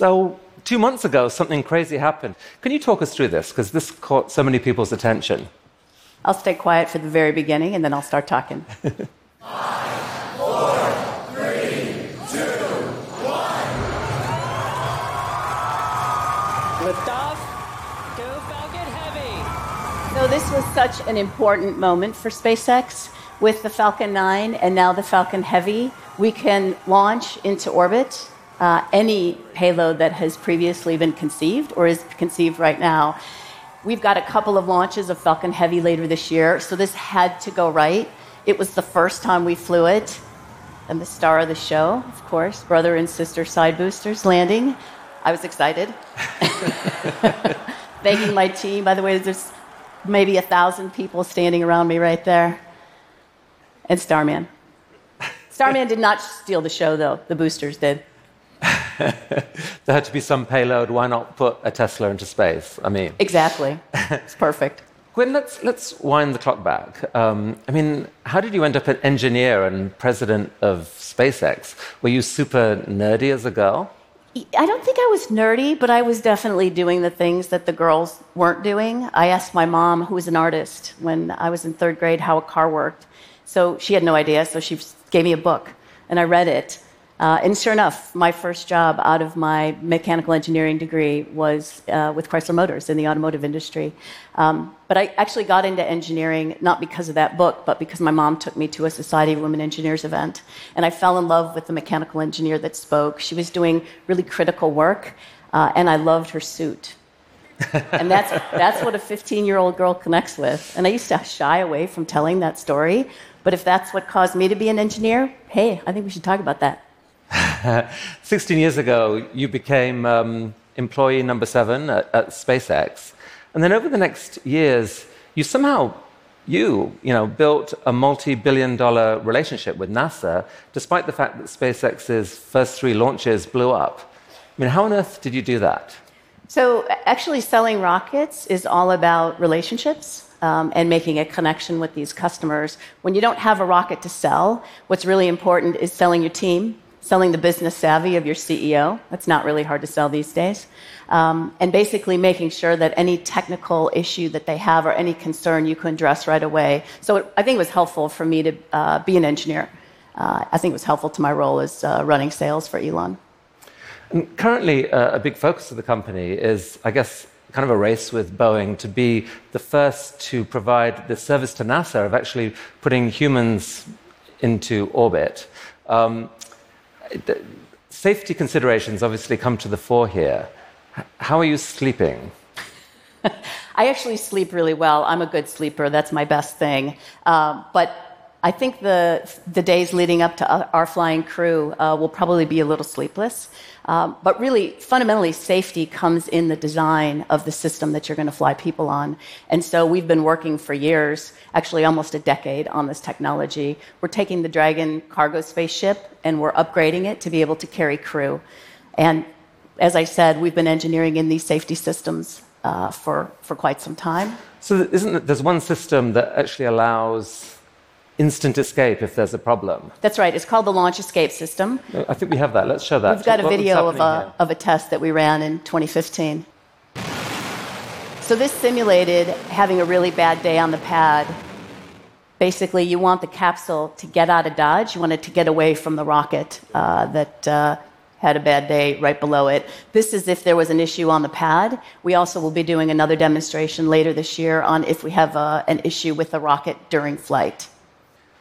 So, two months ago, something crazy happened. Can you talk us through this? Because this caught so many people's attention. I'll stay quiet for the very beginning and then I'll start talking. Five, four, three, two, one. Liftoff. Go Falcon Heavy. So, this was such an important moment for SpaceX. With the Falcon 9 and now the Falcon Heavy, we can launch into orbit uh, any payload that has previously been conceived or is conceived right now. We've got a couple of launches of Falcon Heavy later this year, so this had to go right. It was the first time we flew it, and the star of the show, of course, brother and sister side boosters landing. I was excited. Thanking my team. By the way, there's maybe a thousand people standing around me right there. And Starman. Starman did not steal the show, though. The boosters did. there had to be some payload. Why not put a Tesla into space? I mean, exactly. it's perfect. Gwynne, let's, let's wind the clock back. Um, I mean, how did you end up an engineer and president of SpaceX? Were you super nerdy as a girl? I don't think I was nerdy, but I was definitely doing the things that the girls weren't doing. I asked my mom, who was an artist, when I was in third grade, how a car worked. So she had no idea, so she gave me a book, and I read it. Uh, and sure enough, my first job out of my mechanical engineering degree was uh, with Chrysler Motors in the automotive industry. Um, but I actually got into engineering not because of that book, but because my mom took me to a Society of Women Engineers event. And I fell in love with the mechanical engineer that spoke. She was doing really critical work, uh, and I loved her suit. and that's, that's what a 15 year old girl connects with. And I used to shy away from telling that story. But if that's what caused me to be an engineer, hey, I think we should talk about that. 16 years ago, you became um, employee number seven at, at, SpaceX. And then over the next years, you somehow, you, you know, built a multi-billion dollar relationship with NASA, despite the fact that SpaceX's first three launches blew up. I mean, how on earth did you do that? So actually selling rockets is all about relationships. Um, and making a connection with these customers. When you don't have a rocket to sell, what's really important is selling your team, selling the business savvy of your CEO. That's not really hard to sell these days. Um, and basically making sure that any technical issue that they have or any concern you can address right away. So it, I think it was helpful for me to uh, be an engineer. Uh, I think it was helpful to my role as uh, running sales for Elon. And currently, uh, a big focus of the company is, I guess, kind of a race with Boeing to be the first to provide the service to NASA of actually putting humans into orbit. Um, safety considerations obviously come to the fore here. How are you sleeping? I actually sleep really well. I'm a good sleeper. That's my best thing. Uh, but I think the, the days leading up to our flying crew uh, will probably be a little sleepless. Um, but really, fundamentally, safety comes in the design of the system that you're going to fly people on. And so we've been working for years, actually almost a decade, on this technology. We're taking the Dragon cargo spaceship and we're upgrading it to be able to carry crew. And as I said, we've been engineering in these safety systems uh, for, for quite some time. So, isn't there's one system that actually allows instant escape if there's a problem. That's right. It's called the launch escape system. I think we have that. Let's show that. We've got a video of a, of a test that we ran in 2015. So this simulated having a really bad day on the pad. Basically, you want the capsule to get out of Dodge. You want it to get away from the rocket uh, that uh, had a bad day right below it. This is if there was an issue on the pad. We also will be doing another demonstration later this year on if we have uh, an issue with the rocket during flight.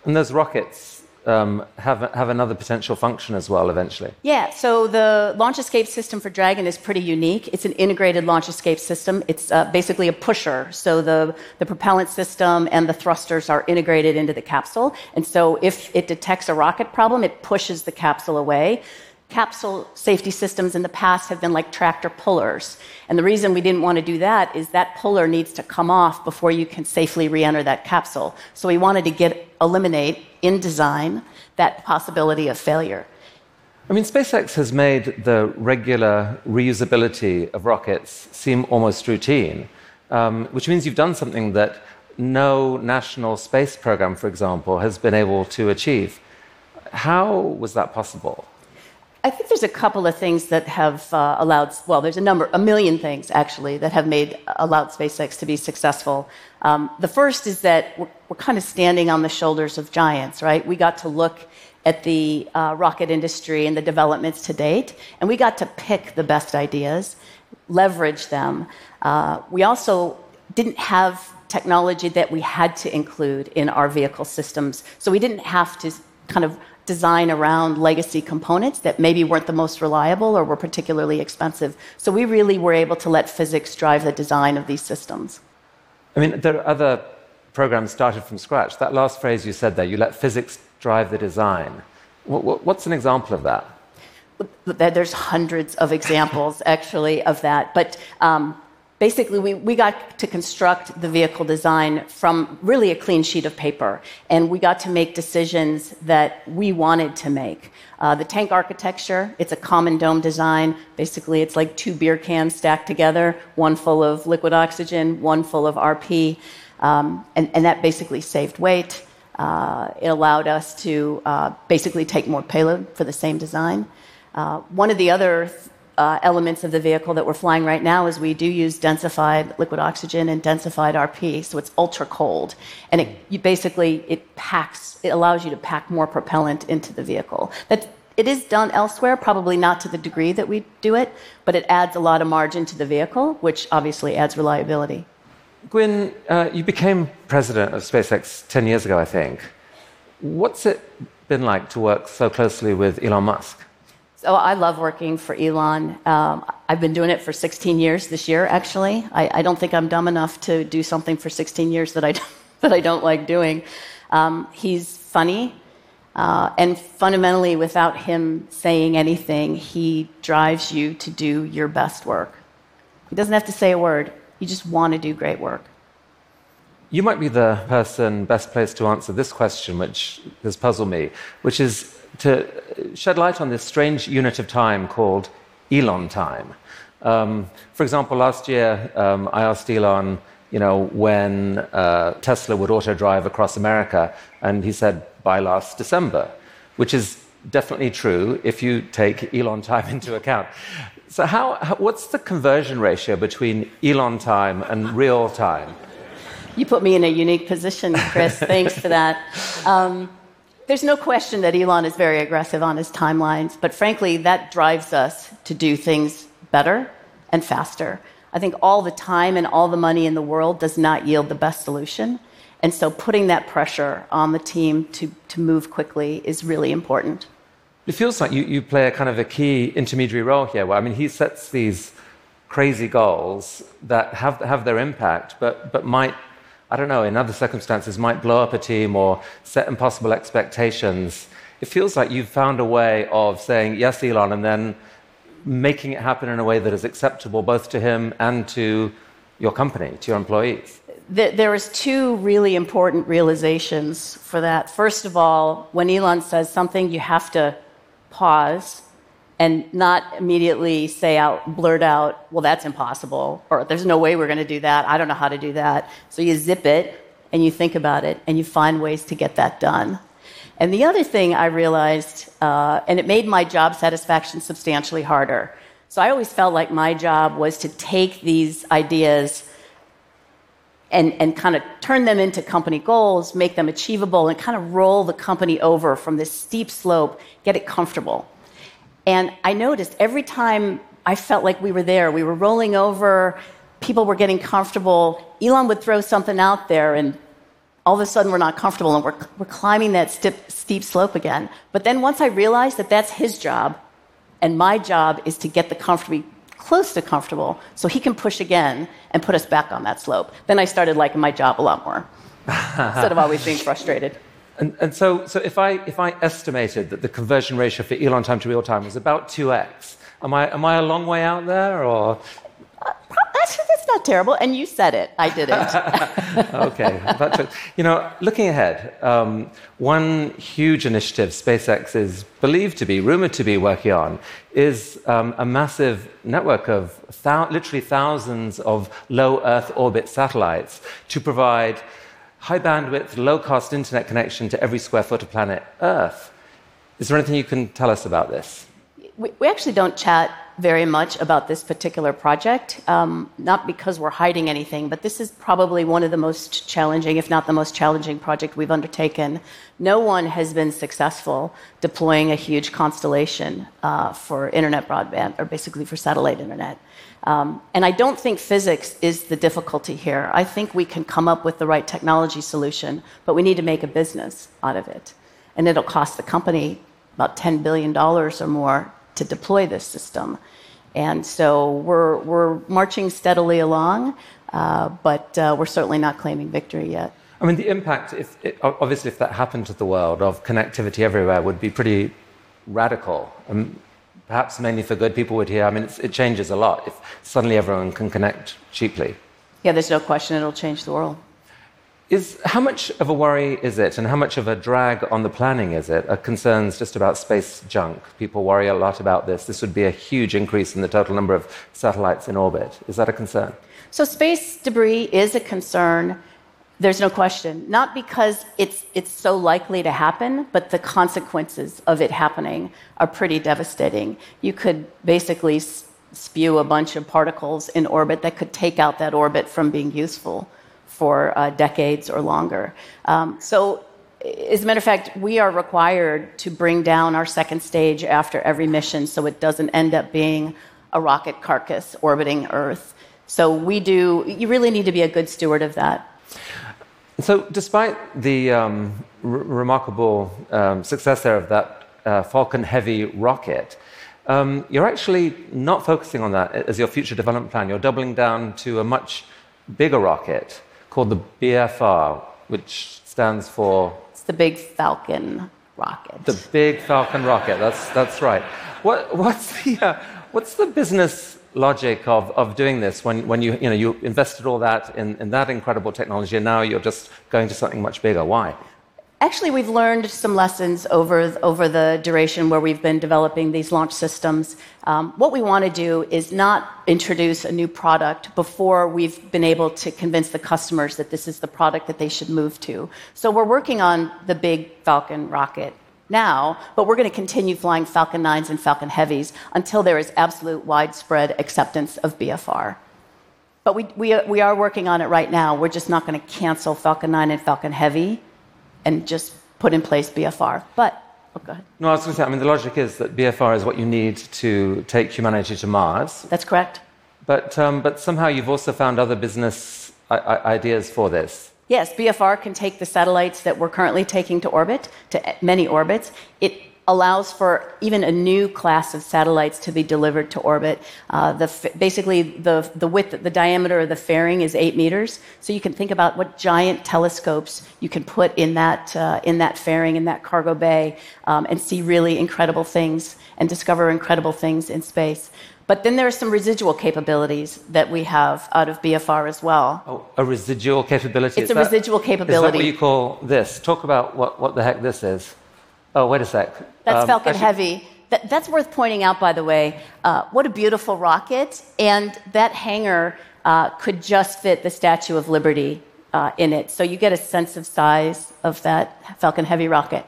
And those rockets um, have, have another potential function as well eventually. Yeah, so the launch escape system for Dragon is pretty unique. It's an integrated launch escape system. It's uh, basically a pusher. So the, the propellant system and the thrusters are integrated into the capsule. And so if it detects a rocket problem, it pushes the capsule away capsule safety systems in the past have been like tractor pullers. And the reason we didn't want to do that is that puller needs to come off before you can safely re-enter that capsule. So we wanted to get eliminate in design that possibility of failure. I mean, SpaceX has made the regular reusability of rockets seem almost routine, um, which means you've done something that no national space program, for example, has been able to achieve. How was that possible? I think there's a couple of things that have uh, allowed, well, there's a number, a million things actually, that have made, allowed SpaceX to be successful. Um, the first is that we're, we're, kind of standing on the shoulders of giants, right? We got to look at the uh, rocket industry and the developments to date, and we got to pick the best ideas, leverage them. Uh, we also didn't have technology that we had to include in our vehicle systems, so we didn't have to kind of design around legacy components that maybe weren't the most reliable or were particularly expensive. So we really were able to let physics drive the design of these systems. I mean, there are other programs started from scratch. That last phrase you said there, you let physics drive the design. What's an example of that? There's hundreds of examples, actually, of that. But um, basically we, we got to construct the vehicle design from really a clean sheet of paper and we got to make decisions that we wanted to make. Uh, the tank architecture it's a common dome design. Basically it's like two beer cans stacked together one full of liquid oxygen one full of RP um, and, and, that basically saved weight. Uh, it allowed us to uh, basically take more payload for the same design. Uh, one of the other uh, elements of the vehicle that we're flying right now is we do use densified liquid oxygen and densified RP, so it's ultra cold, and it basically it packs it allows you to pack more propellant into the vehicle. That it is done elsewhere, probably not to the degree that we do it, but it adds a lot of margin to the vehicle, which obviously adds reliability. Gwynne, uh, you became president of SpaceX 10 years ago, I think. What's it been like to work so closely with Elon Musk? So I love working for Elon. Um, I've been doing it for 16 years this year, actually. I, I, don't think I'm dumb enough to do something for 16 years that I, that I don't like doing. Um, he's funny, uh, and fundamentally, without him saying anything, he drives you to do your best work. He doesn't have to say a word, you just want to do great work. You might be the person best placed to answer this question, which has puzzled me, which is to shed light on this strange unit of time called Elon time. Um, for example, last year um, I asked Elon, you know, when uh, Tesla would auto drive across America, and he said by last December, which is definitely true if you take Elon time into account. So, how, how, what's the conversion ratio between Elon time and real time? You put me in a unique position, Chris. Thanks for that. Um, there's no question that Elon is very aggressive on his timelines, but frankly, that drives us to do things better and faster. I think all the time and all the money in the world does not yield the best solution. And so putting that pressure on the team to, to move quickly is really important. It feels like you, you play a kind of a key intermediary role here, where I mean, he sets these crazy goals that have, have their impact, but, but might I don't know, in other circumstances might blow up a team or set impossible expectations. It feels like you've found a way of saying, yes, Elon, and then making it happen in a way that is acceptable both to him and to your company, to your employees. There is two really important realizations for that. First of all, when Elon says something, you have to pause and not immediately say out, blurt out, well, that's impossible, or there's no way we're going to do that. I don't know how to do that. So you zip it and you think about it and you find ways to get that done. And the other thing I realized, uh, and it made my job satisfaction substantially harder. So I always felt like my job was to take these ideas and, and kind of turn them into company goals, make them achievable, and kind of roll the company over from this steep slope, get it comfortable. And I noticed every time I felt like we were there, we were rolling over, people were getting comfortable. Elon would throw something out there, and all of a sudden we're not comfortable and we're, we're climbing that steep, steep slope again. But then once I realized that that's his job, and my job is to get the comfortable close to comfortable so he can push again and put us back on that slope. Then I started liking my job a lot more instead of always being frustrated. And, and so, so if, I, if I estimated that the conversion ratio for Elon time to real time was about 2x, am I, am I a long way out there or? Uh, that's, that's not terrible. And you said it. I didn't. okay. But, you know, looking ahead, um, one huge initiative SpaceX is believed to be, rumored to be working on, is um, a massive network of thou- literally thousands of low Earth orbit satellites to provide high bandwidth, low cost internet connection to every square foot of planet Earth. Is there anything you can tell us about this? We, we actually don't chat very much about this particular project, um, not because we're hiding anything, but this is probably one of the most challenging, if not the most challenging project we've undertaken. No one has been successful deploying a huge constellation uh, for internet broadband, or basically for satellite internet. Um, and I don't think physics is the difficulty here. I think we can come up with the right technology solution, but we need to make a business out of it. And it'll cost the company about $10 billion or more to deploy this system. And so we're, we're marching steadily along, uh, but uh, we're certainly not claiming victory yet. I mean, the impact, if, obviously, if that happened to the world of connectivity everywhere, would be pretty radical. Um, perhaps mainly for good. People would hear, I mean, it changes a lot if suddenly everyone can connect cheaply. Yeah, there's no question it'll change the world. Is, how much of a worry is it, and how much of a drag on the planning is it? Are concerns just about space junk? People worry a lot about this. This would be a huge increase in the total number of satellites in orbit. Is that a concern? So, space debris is a concern. There's no question. Not because it's, it's so likely to happen, but the consequences of it happening are pretty devastating. You could basically spew a bunch of particles in orbit that could take out that orbit from being useful for uh, decades or longer. Um, so, as a matter of fact, we are required to bring down our second stage after every mission so it doesn't end up being a rocket carcass orbiting Earth. So, we do, you really need to be a good steward of that. So, despite the um, r- remarkable um, success there of that uh, Falcon Heavy rocket, um, you're actually not focusing on that as your future development plan. You're doubling down to a much bigger rocket called the BFR, which stands for. It's the Big Falcon rocket. The Big Falcon rocket. That's that's right. What, what's the uh, what's the business logic of, of doing this when, when you, you, know, you invested all that in, in that incredible technology and now you're just going to something much bigger? Why? Actually, we've learned some lessons over, over the duration where we've been developing these launch systems. Um, what we want to do is not introduce a new product before we've been able to convince the customers that this is the product that they should move to. So we're working on the big Falcon rocket now, but we're going to continue flying Falcon 9s and Falcon Heavies until there is absolute widespread acceptance of BFR. But we, we, we are working on it right now. We're just not going to cancel Falcon 9 and Falcon Heavy and just put in place BFR. But Oh, go ahead. No, I was going to say, I mean, the logic is that BFR is what you need to take humanity to Mars. That's correct. But, um, but somehow you've also found other business ideas for this. Yes, BFR can take the satellites that we're currently taking to orbit, to many orbits. It allows for even a new class of satellites to be delivered to orbit. Uh, the, basically, the, the width, the diameter of the fairing is eight meters. So you can think about what giant telescopes you can put in that, uh, in that fairing, in that cargo bay, um, and see really incredible things and discover incredible things in space. But then there are some residual capabilities that we have out of BFR as well. Oh, a residual capability? It's is a that, residual capability. Is that what you call this? Talk about what, what the heck this is. Oh, wait a sec. That's um, Falcon actually, Heavy. That, that's worth pointing out, by the way. Uh, what a beautiful rocket. And that hangar uh, could just fit the Statue of Liberty uh, in it. So you get a sense of size of that Falcon Heavy rocket.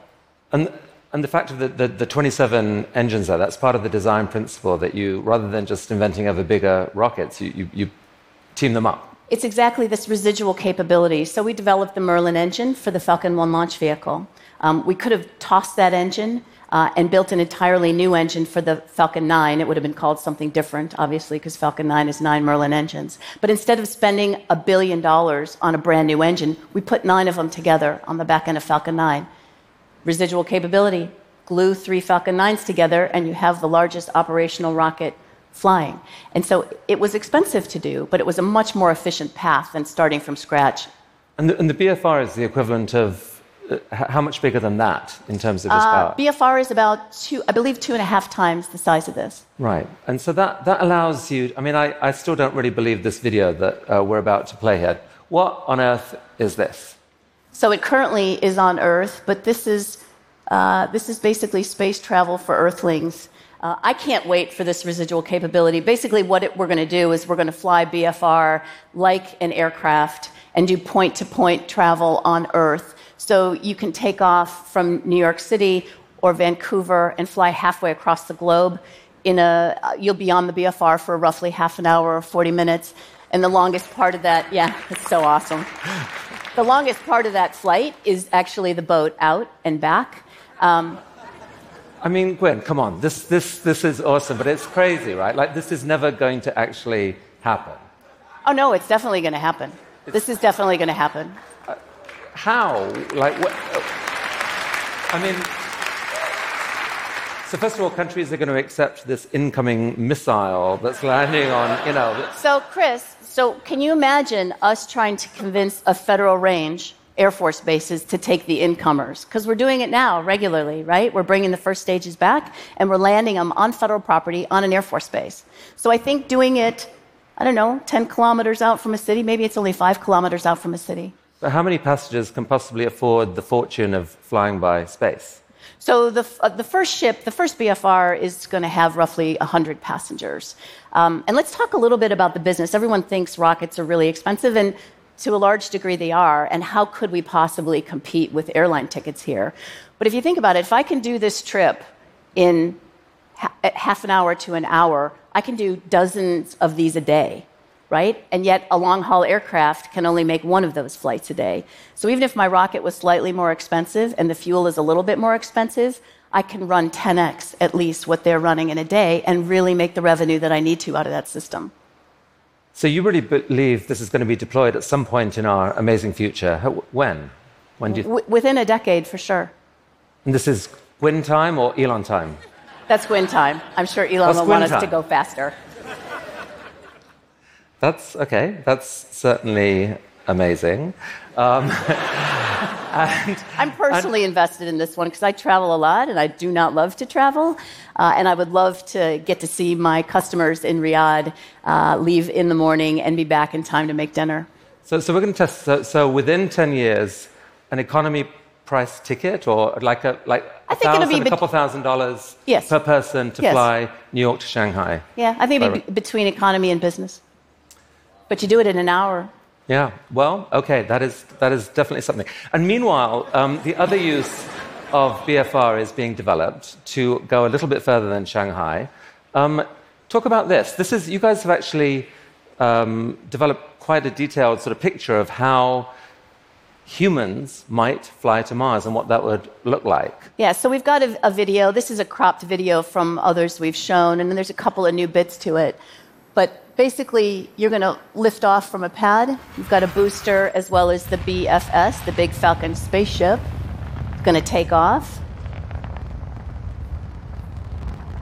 And, and the fact of the, the, the 27 engines there, that's part of the design principle that you, rather than just inventing ever bigger rockets, you, you, you team them up. It's exactly this residual capability. So we developed the Merlin engine for the Falcon 1 launch vehicle. Um, we could have tossed that engine uh, and built an entirely new engine for the Falcon 9. It would have been called something different, obviously, because Falcon 9 is nine Merlin engines. But instead of spending a billion dollars on a brand new engine, we put nine of them together on the back end of Falcon 9. Residual capability glue three Falcon 9s together, and you have the largest operational rocket flying. And so it was expensive to do, but it was a much more efficient path than starting from scratch. And the, and the BFR is the equivalent of how much bigger than that in terms of its uh, power? BFR is about two, I believe, two and a half times the size of this. Right. And so that, that allows you, I mean, I, I still don't really believe this video that uh, we're about to play here. What on earth is this? So it currently is on Earth, but this is, uh, this is basically space travel for Earthlings. Uh, I can't wait for this residual capability. Basically, what it, we're going to do is we're going to fly BFR like an aircraft and do point to point travel on Earth so you can take off from New York City or Vancouver and fly halfway across the globe. In a, you'll be on the BFR for roughly half an hour or 40 minutes. And the longest part of that, yeah, it's so awesome. The longest part of that flight is actually the boat out and back. Um, I mean, Gwen, come on. This, this, this is awesome, but it's crazy, right? Like, this is never going to actually happen. Oh, no, it's definitely going to happen. It's, this is definitely going to happen. Uh, how? Like, what? I mean, so first of all, countries are going to accept this incoming missile that's landing on, you know. So, Chris, so can you imagine us trying to convince a federal range Air Force bases to take the incomers because we're doing it now regularly, right? We're bringing the first stages back and we're landing them on federal property on an Air Force base. So I think doing it, I don't know, 10 kilometers out from a city, maybe it's only five kilometers out from a city. So how many passengers can possibly afford the fortune of flying by space? So the, uh, the first ship, the first BFR, is going to have roughly 100 passengers. Um, and let's talk a little bit about the business. Everyone thinks rockets are really expensive, and to a large degree, they are. And how could we possibly compete with airline tickets here? But if you think about it, if I can do this trip in ha- half an hour to an hour, I can do dozens of these a day, right? And yet, a long haul aircraft can only make one of those flights a day. So even if my rocket was slightly more expensive and the fuel is a little bit more expensive, I can run 10x at least what they're running in a day and really make the revenue that I need to out of that system. So you really believe this is going to be deployed at some point in our amazing future? When? When do you... W- within a decade, for sure. And this is Gwynne time or Elon time? That's Gwynne time. I'm sure Elon That's will want time. us to go faster. That's okay. That's certainly amazing. Um, and, I'm personally and, invested in this one because I travel a lot and I do not love to travel. Uh, and I would love to get to see my customers in Riyadh uh, leave in the morning and be back in time to make dinner. So, so we're going to test. So, so within 10 years, an economy price ticket or like a like I think thousand, it'll be a couple thousand dollars yes. per person to yes. fly New York to Shanghai. Yeah, I think it'd be between economy and business. But you do it in an hour. Yeah, well, okay, that is, that is definitely something. And meanwhile, um, the other use of BFR is being developed to go a little bit further than Shanghai. Um, talk about this. This is, you guys have actually um, developed quite a detailed sort of picture of how humans might fly to Mars and what that would look like. Yeah, so we've got a, a video. This is a cropped video from others we've shown, and then there's a couple of new bits to it. But basically, you're going to lift off from a pad. You've got a booster as well as the BFS, the Big Falcon spaceship. It's going to take off.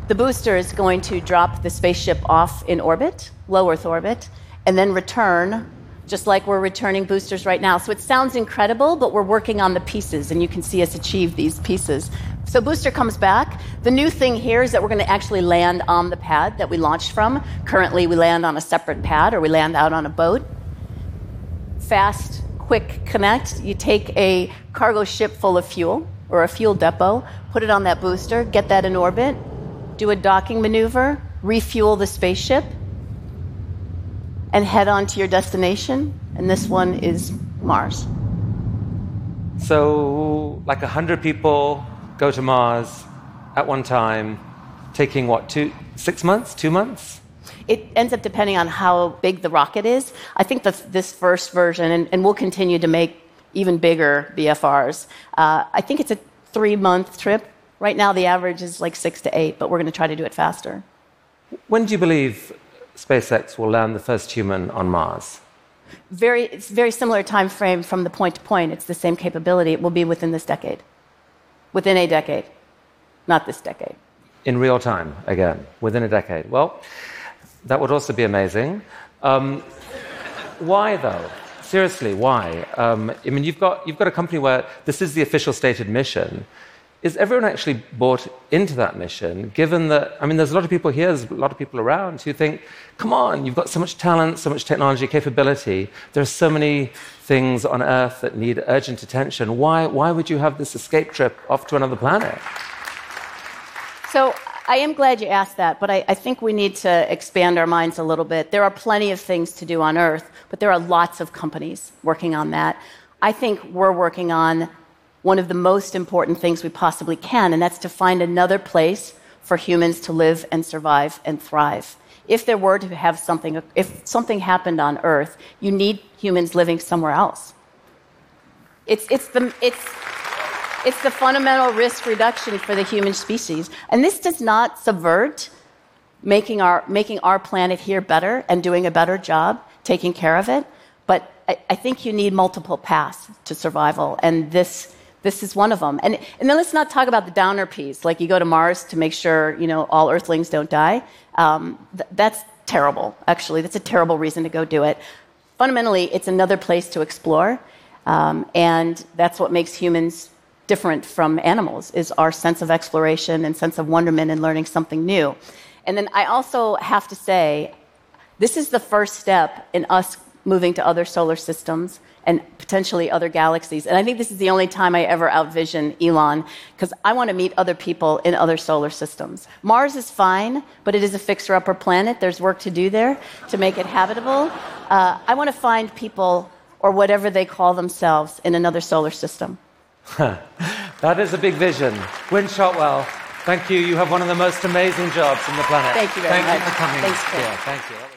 The booster is going to drop the spaceship off in orbit, low Earth orbit, and then return just like we're returning boosters right now. So it sounds incredible, but we're working on the pieces, and you can see us achieve these pieces. So booster comes back. The new thing here is that we're going to actually land on the pad that we launched from. Currently, we land on a separate pad or we land out on a boat. Fast, quick connect. You take a cargo ship full of fuel or a fuel depot, put it on that booster, get that in orbit, do a docking maneuver, refuel the spaceship, and head on to your destination. And this one is Mars. So, like 100 people go to Mars at one time, taking what, two, six months, two months? It ends up depending on how big the rocket is. I think the, this first version, and, and, we'll continue to make even bigger BFRs, uh, I think it's a three month trip. Right now, the average is like six to eight, but we're going to try to do it faster. When do you believe SpaceX will land the first human on Mars? Very, it's very similar time frame from the point to point. It's the same capability. It will be within this decade, within a decade, not this decade. In real time, again, within a decade. Well, that would also be amazing. Um, why, though? Seriously, why? Um, I mean, you've got, you've got a company where this is the official stated mission, is everyone actually bought into that mission, given that, I mean, there's a lot of people here, there's a lot of people around who think, come on, you've got so much talent, so much technology capability, there are so many things on Earth that need urgent attention. Why, why would you have this escape trip off to another planet? So, I am glad you asked that, but I, I think we need to expand our minds a little bit. There are plenty of things to do on Earth, but there are lots of companies working on that. I think we're working on one of the most important things we possibly can, and that's to find another place for humans to live and survive and thrive. If there were to have something, if something happened on Earth, you need humans living somewhere else. It's, it's, the, it's, it's the fundamental risk reduction for the human species. And this does not subvert making our, making our planet here better and doing a better job taking care of it. But I, I think you need multiple paths to survival. And this this is one of them. And, and then let's not talk about the downer piece, like you go to Mars to make sure you know all Earthlings don't die. Um, th- that's terrible. Actually, that's a terrible reason to go do it. Fundamentally, it's another place to explore, um, and that's what makes humans different from animals: is our sense of exploration and sense of wonderment and learning something new. And then I also have to say, this is the first step in us moving to other solar systems and potentially other galaxies. And I think this is the only time I ever outvision Elon because I want to meet other people in other solar systems. Mars is fine, but it is a fixer upper planet. There's work to do there to make it habitable. Uh, I want to find people or whatever they call themselves in another solar system. that is a big vision. Gwynne Shotwell, thank you. You have one of the most amazing jobs on the planet. Thank you very thank much. Thank you for coming Thanks, here. Thank you.